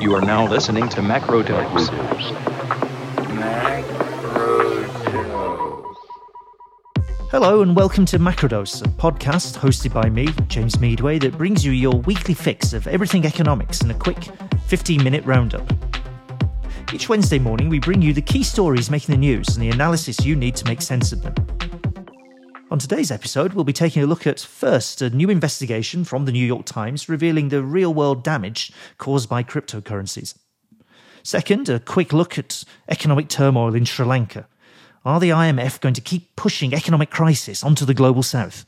You are now listening to Macrodose. Hello and welcome to Macrodose, a podcast hosted by me, James Meadway, that brings you your weekly fix of everything economics in a quick 15 minute roundup. Each Wednesday morning, we bring you the key stories making the news and the analysis you need to make sense of them. On today's episode, we'll be taking a look at first, a new investigation from the New York Times revealing the real world damage caused by cryptocurrencies. Second, a quick look at economic turmoil in Sri Lanka. Are the IMF going to keep pushing economic crisis onto the global south?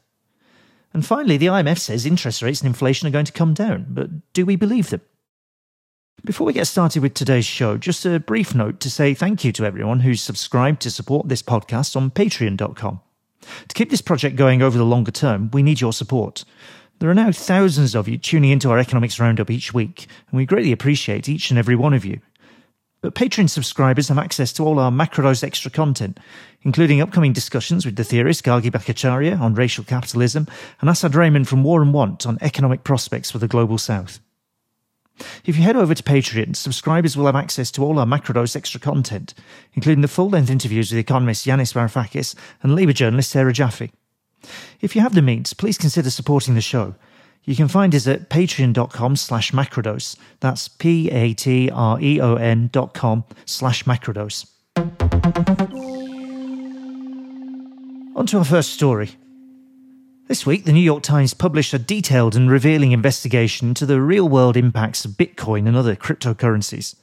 And finally, the IMF says interest rates and inflation are going to come down, but do we believe them? Before we get started with today's show, just a brief note to say thank you to everyone who's subscribed to support this podcast on patreon.com. To keep this project going over the longer term, we need your support. There are now thousands of you tuning into our economics roundup each week, and we greatly appreciate each and every one of you. But Patreon subscribers have access to all our Macrodose extra content, including upcoming discussions with the theorist Gargi Bhattacharyya on racial capitalism and Asad Rehman from War and Want on economic prospects for the global south. If you head over to Patreon, subscribers will have access to all our Macrodose extra content, including the full-length interviews with economist Yanis Varoufakis and Labour journalist Sarah Jaffe. If you have the means, please consider supporting the show. You can find us at patreon.com slash macrodose. That's P-A-T-R-E-O-N dot com slash macrodose. On to our first story. This week, the New York Times published a detailed and revealing investigation into the real world impacts of Bitcoin and other cryptocurrencies.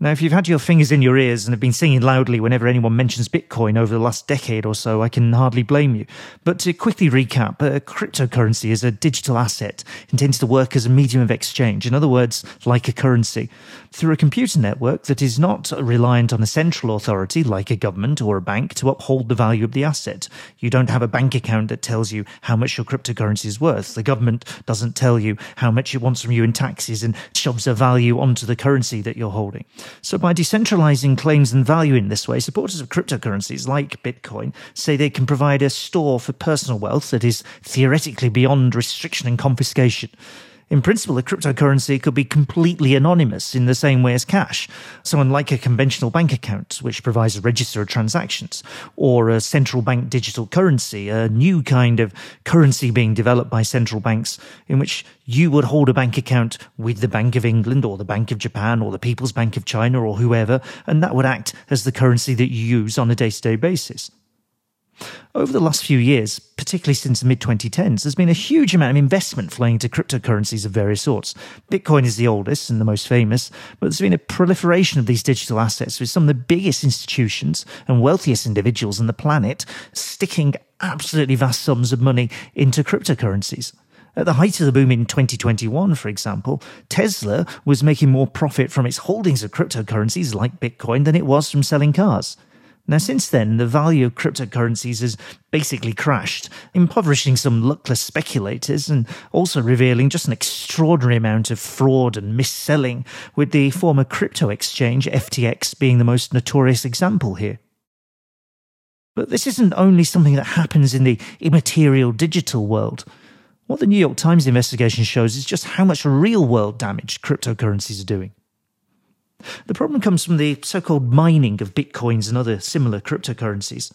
Now, if you've had your fingers in your ears and have been singing loudly whenever anyone mentions Bitcoin over the last decade or so, I can hardly blame you. But to quickly recap, a cryptocurrency is a digital asset intended to work as a medium of exchange, in other words, like a currency, through a computer network that is not reliant on a central authority like a government or a bank to uphold the value of the asset. You don't have a bank account that tells you how much your cryptocurrency is worth. The government doesn't tell you how much it wants from you in taxes and shoves a value onto the currency that you're holding. So, by decentralizing claims and value in this way, supporters of cryptocurrencies like Bitcoin say they can provide a store for personal wealth that is theoretically beyond restriction and confiscation. In principle, a cryptocurrency could be completely anonymous in the same way as cash. So, unlike a conventional bank account, which provides a register of transactions, or a central bank digital currency, a new kind of currency being developed by central banks in which you would hold a bank account with the Bank of England or the Bank of Japan or the People's Bank of China or whoever, and that would act as the currency that you use on a day to day basis. Over the last few years, particularly since the mid 2010s, there's been a huge amount of investment flowing into cryptocurrencies of various sorts. Bitcoin is the oldest and the most famous, but there's been a proliferation of these digital assets with some of the biggest institutions and wealthiest individuals on the planet sticking absolutely vast sums of money into cryptocurrencies. At the height of the boom in 2021, for example, Tesla was making more profit from its holdings of cryptocurrencies like Bitcoin than it was from selling cars. Now, since then, the value of cryptocurrencies has basically crashed, impoverishing some luckless speculators and also revealing just an extraordinary amount of fraud and mis-selling, with the former crypto exchange FTX being the most notorious example here. But this isn't only something that happens in the immaterial digital world. What the New York Times investigation shows is just how much real world damage cryptocurrencies are doing. The problem comes from the so called mining of bitcoins and other similar cryptocurrencies.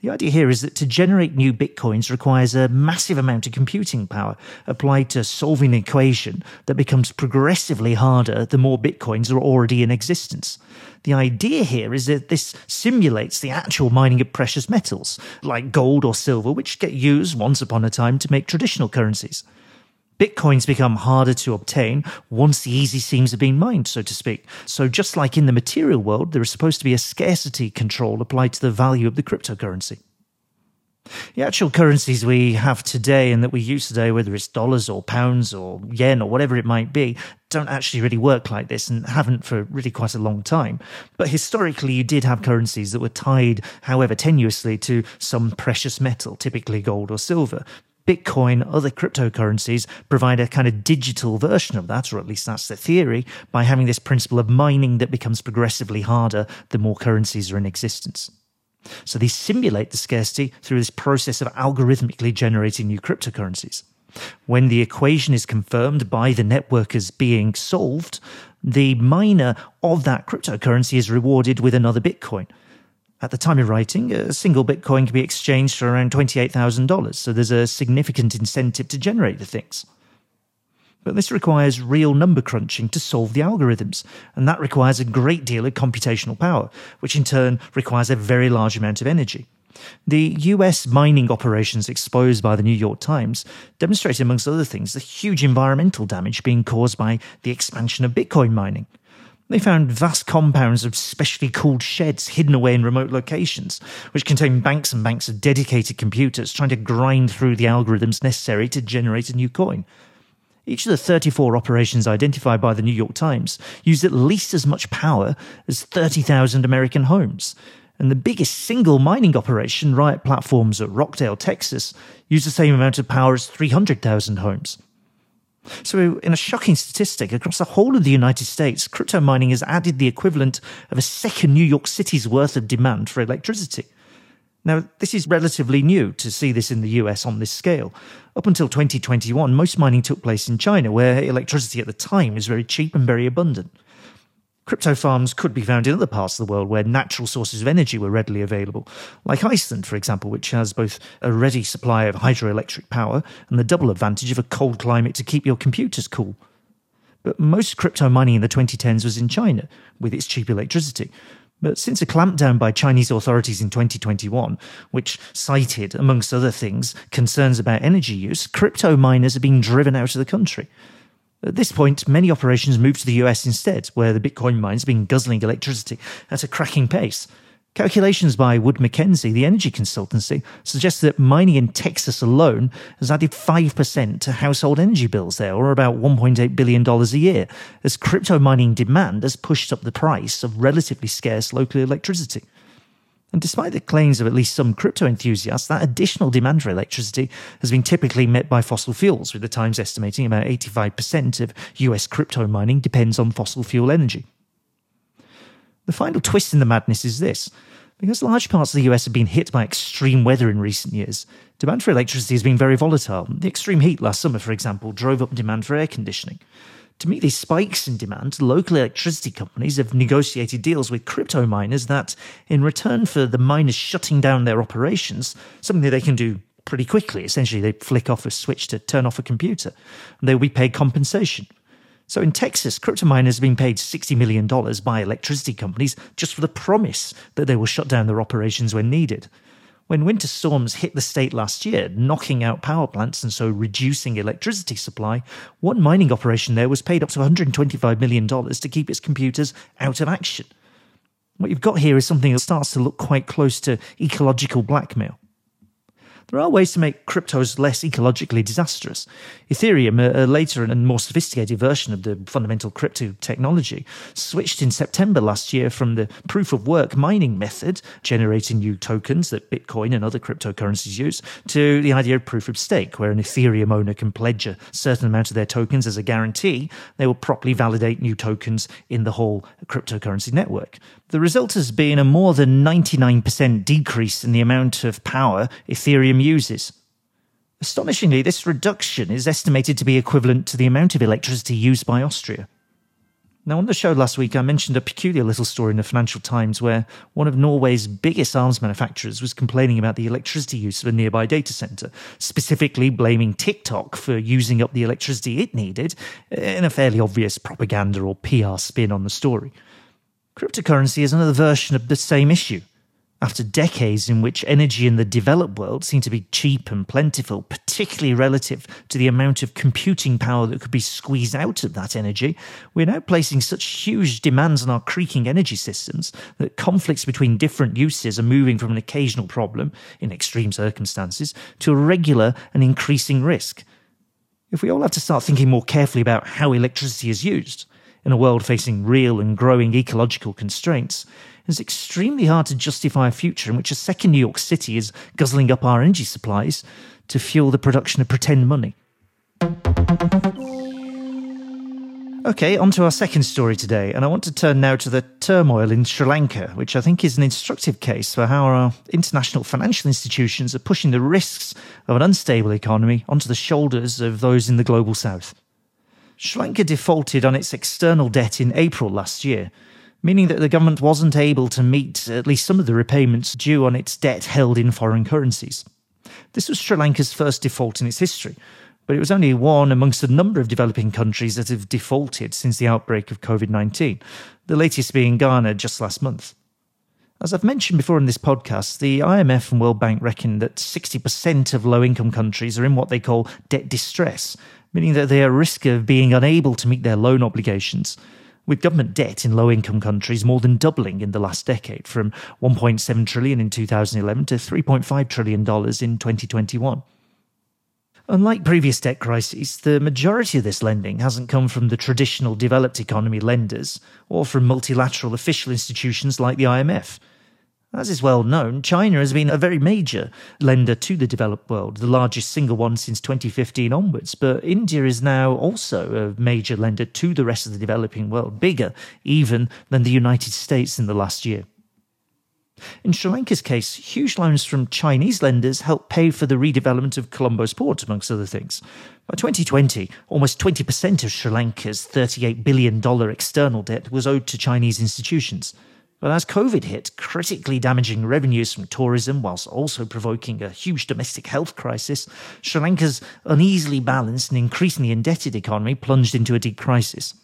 The idea here is that to generate new bitcoins requires a massive amount of computing power applied to solving an equation that becomes progressively harder the more bitcoins are already in existence. The idea here is that this simulates the actual mining of precious metals, like gold or silver, which get used once upon a time to make traditional currencies. Bitcoins become harder to obtain once the easy seams have been mined, so to speak. So, just like in the material world, there is supposed to be a scarcity control applied to the value of the cryptocurrency. The actual currencies we have today and that we use today, whether it's dollars or pounds or yen or whatever it might be, don't actually really work like this and haven't for really quite a long time. But historically, you did have currencies that were tied, however tenuously, to some precious metal, typically gold or silver. Bitcoin, other cryptocurrencies provide a kind of digital version of that, or at least that's the theory, by having this principle of mining that becomes progressively harder the more currencies are in existence. So they simulate the scarcity through this process of algorithmically generating new cryptocurrencies. When the equation is confirmed by the network as being solved, the miner of that cryptocurrency is rewarded with another Bitcoin. At the time of writing, a single Bitcoin can be exchanged for around $28,000, so there's a significant incentive to generate the things. But this requires real number crunching to solve the algorithms, and that requires a great deal of computational power, which in turn requires a very large amount of energy. The US mining operations exposed by the New York Times demonstrated, amongst other things, the huge environmental damage being caused by the expansion of Bitcoin mining. They found vast compounds of specially cooled sheds hidden away in remote locations, which contain banks and banks of dedicated computers trying to grind through the algorithms necessary to generate a new coin. Each of the 34 operations identified by the New York Times used at least as much power as 30,000 American homes. And the biggest single mining operation, Riot Platforms at Rockdale, Texas, used the same amount of power as 300,000 homes. So, in a shocking statistic, across the whole of the United States, crypto mining has added the equivalent of a second New York City's worth of demand for electricity. Now, this is relatively new to see this in the US on this scale. Up until 2021, most mining took place in China, where electricity at the time was very cheap and very abundant. Crypto farms could be found in other parts of the world where natural sources of energy were readily available, like Iceland, for example, which has both a ready supply of hydroelectric power and the double advantage of a cold climate to keep your computers cool. But most crypto mining in the 2010s was in China, with its cheap electricity. But since a clampdown by Chinese authorities in 2021, which cited, amongst other things, concerns about energy use, crypto miners are being driven out of the country. At this point, many operations moved to the US instead, where the Bitcoin mines have been guzzling electricity at a cracking pace. Calculations by Wood Mackenzie, the energy consultancy, suggest that mining in Texas alone has added 5% to household energy bills there, or about $1.8 billion a year, as crypto mining demand has pushed up the price of relatively scarce local electricity. And despite the claims of at least some crypto enthusiasts, that additional demand for electricity has been typically met by fossil fuels, with the Times estimating about 85% of US crypto mining depends on fossil fuel energy. The final twist in the madness is this. Because large parts of the US have been hit by extreme weather in recent years, demand for electricity has been very volatile. The extreme heat last summer, for example, drove up demand for air conditioning. To meet these spikes in demand, local electricity companies have negotiated deals with crypto miners that, in return for the miners shutting down their operations, something that they can do pretty quickly, essentially they flick off a switch to turn off a computer, and they will be paid compensation. So in Texas, crypto miners have been paid $60 million by electricity companies just for the promise that they will shut down their operations when needed. When winter storms hit the state last year, knocking out power plants and so reducing electricity supply, one mining operation there was paid up to $125 million to keep its computers out of action. What you've got here is something that starts to look quite close to ecological blackmail. There are ways to make cryptos less ecologically disastrous. Ethereum, a, later and more sophisticated version of the fundamental crypto technology, switched in September last year from the proof of work mining method, generating new tokens that Bitcoin and other cryptocurrencies use, to the idea of proof of stake, where an Ethereum owner can pledge a certain amount of their tokens as a guarantee they will properly validate new tokens in the whole cryptocurrency network. The result has been a more than 99% decrease in the amount of power Ethereum uses. Astonishingly, this reduction is estimated to be equivalent to the amount of electricity used by Austria. Now, on the show last week, I mentioned a peculiar little story in the Financial Times where one of Norway's biggest arms manufacturers was complaining about the electricity use of a nearby data center, specifically blaming TikTok for using up the electricity it needed in a fairly obvious propaganda or PR spin on the story. Cryptocurrency is another version of the same issue. After decades in which energy in the developed world seemed to be cheap and plentiful, particularly relative to the amount of computing power that could be squeezed out of that energy, we're now placing such huge demands on our creaking energy systems that conflicts between different uses are moving from an occasional problem, in extreme circumstances, to a regular and increasing risk. If we all have to start thinking more carefully about how electricity is used, in a world facing real and growing ecological constraints, it's extremely hard to justify a future in which a second New York City is guzzling up our energy supplies to fuel the production of pretend money. Okay, on to our second story today, and I want to turn now to the turmoil in Sri Lanka, which I think is an instructive case for how our international financial institutions are pushing the risks of an unstable economy onto the shoulders of those in the global south. Sri Lanka defaulted on its external debt in April last year, meaning that the government wasn't able to meet at least some of the repayments due on its debt held in foreign currencies. This was Sri Lanka's first default in its history, but it was only one amongst a number of developing countries that have defaulted since the outbreak of COVID 19, the latest being Ghana just last month. As I've mentioned before in this podcast, the IMF and World Bank reckon that 60% of low income countries are in what they call debt distress, meaning that they are at risk of being unable to meet their loan obligations, with government debt in low income countries more than doubling in the last decade from 1.7 trillion in 2011 to 3.5 trillion dollars in 2021. Unlike previous debt crises, the majority of this lending hasn't come from the traditional developed economy lenders or from multilateral official institutions like the IMF. As is well known, China has been a very major lender to the developed world, the largest single one since 2015 onwards. But India is now also a major lender to the rest of the developing world, bigger even than the United States in the last year. In Sri Lanka's case, huge loans from Chinese lenders helped pay for the redevelopment of Colombo's port, amongst other things. By 2020, almost 20% of Sri Lanka's $38 billion external debt was owed to Chinese institutions. But as COVID hit, critically damaging revenues from tourism whilst also provoking a huge domestic health crisis, Sri Lanka's uneasily balanced and increasingly indebted economy plunged into a deep crisis.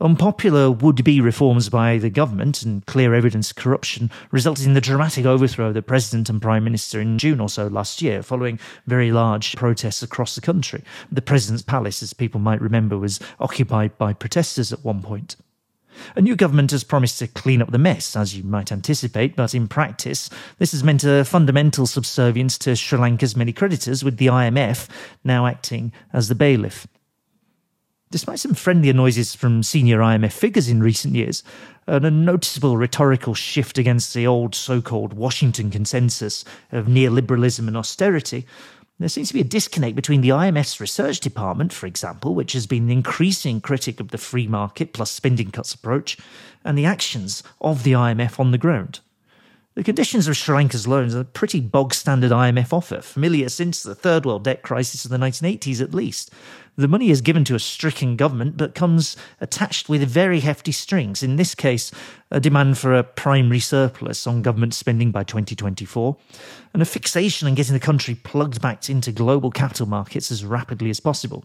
Unpopular would be reforms by the government and clear evidence of corruption resulted in the dramatic overthrow of the president and prime minister in June or so last year, following very large protests across the country. The president's palace, as people might remember, was occupied by protesters at one point. A new government has promised to clean up the mess, as you might anticipate, but in practice, this has meant a fundamental subservience to Sri Lanka's many creditors, with the IMF now acting as the bailiff. Despite some friendlier noises from senior IMF figures in recent years, and a noticeable rhetorical shift against the old so called Washington consensus of neoliberalism and austerity, there seems to be a disconnect between the IMF's research department, for example, which has been an increasing critic of the free market plus spending cuts approach, and the actions of the IMF on the ground. The conditions of Sri Lanka's loans are a pretty bog standard IMF offer, familiar since the third world debt crisis of the 1980s at least, the money is given to a stricken government, but comes attached with very hefty strings. In this case, a demand for a primary surplus on government spending by 2024, and a fixation on getting the country plugged back into global capital markets as rapidly as possible.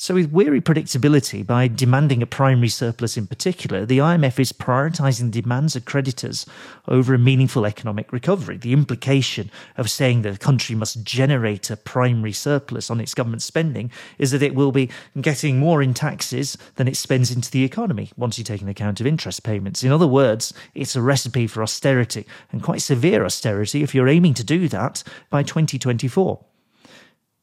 So, with weary predictability, by demanding a primary surplus in particular, the IMF is prioritising the demands of creditors over a meaningful economic recovery. The implication of saying that a country must generate a primary surplus on its government spending is that it will be getting more in taxes than it spends into the economy once you take into account of interest payments. In other words, it's a recipe for austerity, and quite severe austerity if you're aiming to do that by 2024.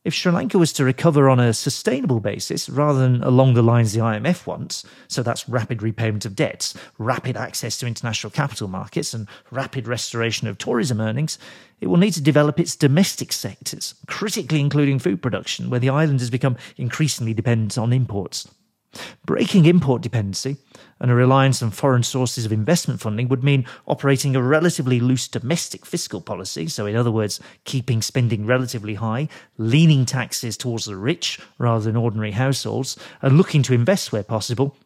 If Sri Lanka was to recover on a sustainable basis rather than along the lines the IMF wants, so that's rapid repayment of debts, rapid access to international capital markets, and rapid restoration of tourism earnings, it will need to develop its domestic sectors, critically including food production, where the island has become increasingly dependent on imports. Breaking import dependency and a reliance on foreign sources of investment funding would mean operating a relatively loose domestic fiscal policy. So, in other words, keeping spending relatively high, leaning taxes towards the rich rather than ordinary households, and looking to invest where possible.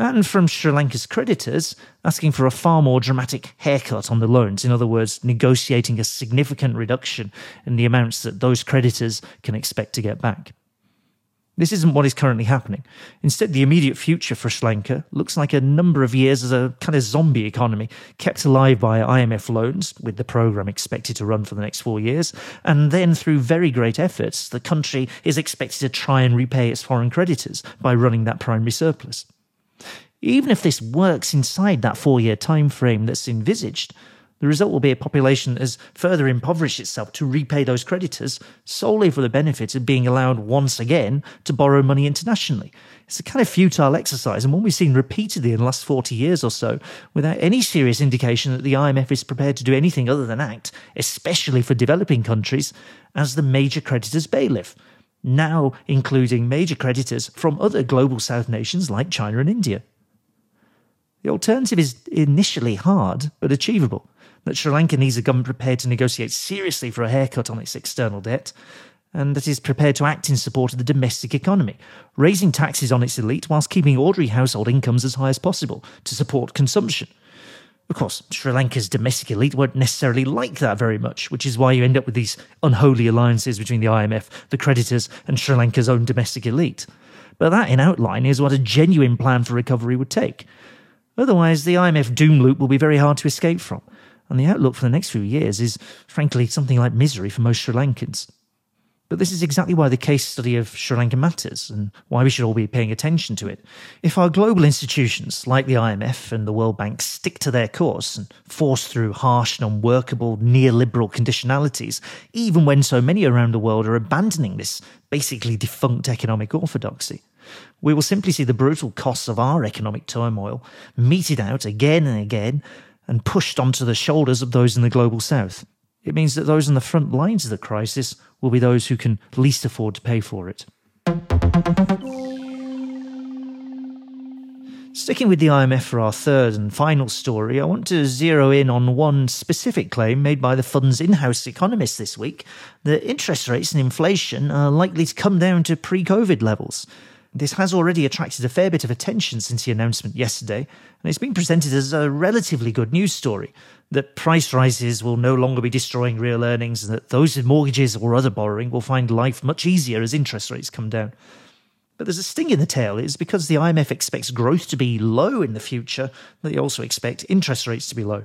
And from Sri Lanka's creditors, asking for a far more dramatic haircut on the loans. In other words, negotiating a significant reduction in the amounts that those creditors can expect to get back. This isn't what is currently happening. Instead, the immediate future for Sri Lanka looks like a number of years as a kind of zombie economy, kept alive by IMF loans, with the program expected to run for the next four years. And then, through very great efforts, the country is expected to try and repay its foreign creditors by running that primary surplus. Even if this works inside that four year time frame that's envisaged, the result will be a population that has further impoverished itself to repay those creditors solely for the benefit of being allowed once again to borrow money internationally. It's a kind of futile exercise and one we've seen repeatedly in the last 40 years or so without any serious indication that the IMF is prepared to do anything other than act, especially for developing countries, as the major creditor's bailiff. now including major creditors from other global south nations like China and India. The alternative is initially hard but achievable that Sri Lanka needs a government prepared to negotiate seriously for a haircut on its external debt, and that is prepared to act in support of the domestic economy, raising taxes on its elite whilst keeping ordinary household incomes as high as possible to support consumption. Of course, Sri Lanka's domestic elite won't necessarily like that very much, which is why you end up with these unholy alliances between the IMF, the creditors, and Sri Lanka's own domestic elite. But that, in outline, is what a genuine plan for recovery would take. Otherwise, the IMF doom loop will be very hard to escape from, and the outlook for the next few years is, frankly, something like misery for most Sri Lankans. But this is exactly why the case study of Sri Lanka matters and why we should all be paying attention to it. If our global institutions, like the IMF and the World Bank, stick to their course and force through harsh and unworkable neoliberal conditionalities, even when so many around the world are abandoning this basically defunct economic orthodoxy, we will simply see the brutal costs of our economic turmoil meted out again and again and pushed onto the shoulders of those in the global south. It means that those on the front lines of the crisis will be those who can least afford to pay for it. Sticking with the IMF for our third and final story, I want to zero in on one specific claim made by the fund's in house economists this week that interest rates and inflation are likely to come down to pre COVID levels. This has already attracted a fair bit of attention since the announcement yesterday, and it's been presented as a relatively good news story that price rises will no longer be destroying real earnings and that those with mortgages or other borrowing will find life much easier as interest rates come down. But there's a sting in the tail is because the IMF expects growth to be low in the future, that they also expect interest rates to be low.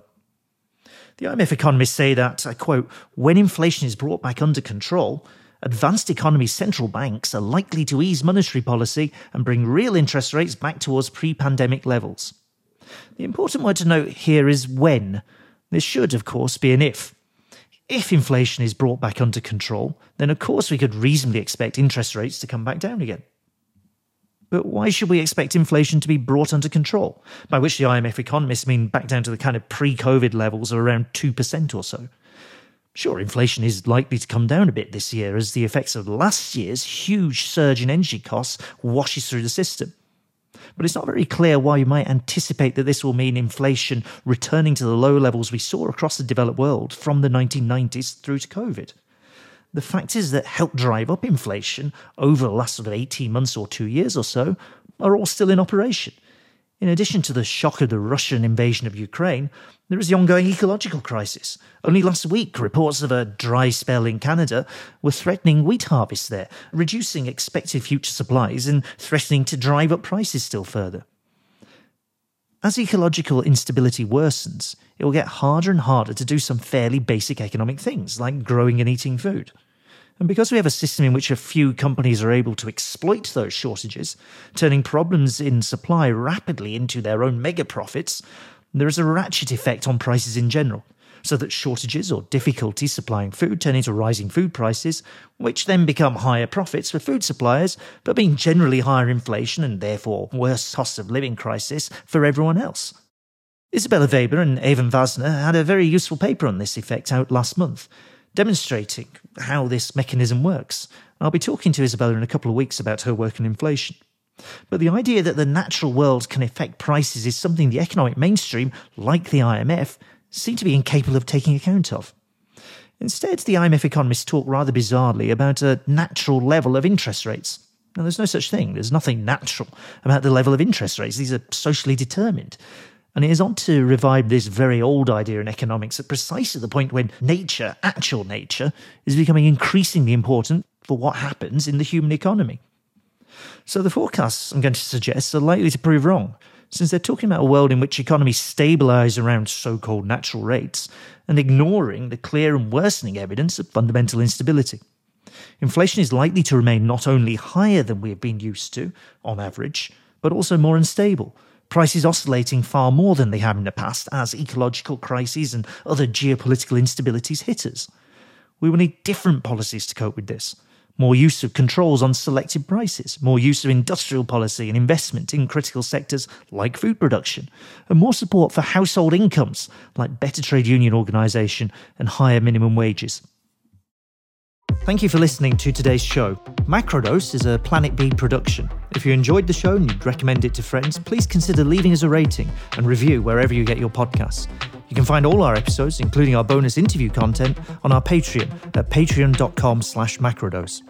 The IMF economists say that, I quote, when inflation is brought back under control, advanced economy central banks are likely to ease monetary policy and bring real interest rates back towards pre pandemic levels. The important word to note here is when. This should, of course, be an if. If inflation is brought back under control, then of course we could reasonably expect interest rates to come back down again. But why should we expect inflation to be brought under control? By which the IMF economists mean back down to the kind of pre COVID levels of around 2% or so. Sure, inflation is likely to come down a bit this year as the effects of last year's huge surge in energy costs washes through the system. But it's not very clear why we might anticipate that this will mean inflation returning to the low levels we saw across the developed world from the 1990s through to COVID. The factors that helped drive up inflation over the last sort of 18 months or two years or so are all still in operation. In addition to the shock of the Russian invasion of Ukraine, there is the ongoing ecological crisis. Only last week, reports of a dry spell in Canada were threatening wheat harvests there, reducing expected future supplies and threatening to drive up prices still further. As ecological instability worsens, it will get harder and harder to do some fairly basic economic things like growing and eating food. And because we have a system in which a few companies are able to exploit those shortages, turning problems in supply rapidly into their own mega profits, there is a ratchet effect on prices in general, so that shortages or difficulties supplying food turn into rising food prices, which then become higher profits for food suppliers, but mean generally higher inflation and therefore worse cost of living crisis for everyone else. Isabella Weber and Evan Wasner had a very useful paper on this effect out last month, demonstrating how this mechanism works. I'll be talking to Isabella in a couple of weeks about her work on inflation. But the idea that the natural world can affect prices is something the economic mainstream, like the IMF, seem to be incapable of taking account of. Instead, the IMF economists talk rather bizarrely about a natural level of interest rates. Now, there's no such thing. There's nothing natural about the level of interest rates. These are socially determined. And it is on to revive this very old idea in economics at precisely the point when nature, actual nature, is becoming increasingly important for what happens in the human economy. So the forecasts I'm going to suggest are likely to prove wrong, since they're talking about a world in which economies stabilise around so called natural rates and ignoring the clear and worsening evidence of fundamental instability. Inflation is likely to remain not only higher than we have been used to, on average, but also more unstable, prices oscillating far more than they have in the past as ecological crises and other geopolitical instabilities hit us. We will need different policies to cope with this more use of controls on selected prices, more use of industrial policy and investment in critical sectors like food production, and more support for household incomes like better trade union organisation and higher minimum wages. Thank you for listening to today's show. Macrodose is a Planet B production. If you enjoyed the show and you'd recommend it to friends, please consider leaving us a rating and review wherever you get your podcasts. You can find all our episodes, including our bonus interview content, on our Patreon at patreon.com slash macrodose.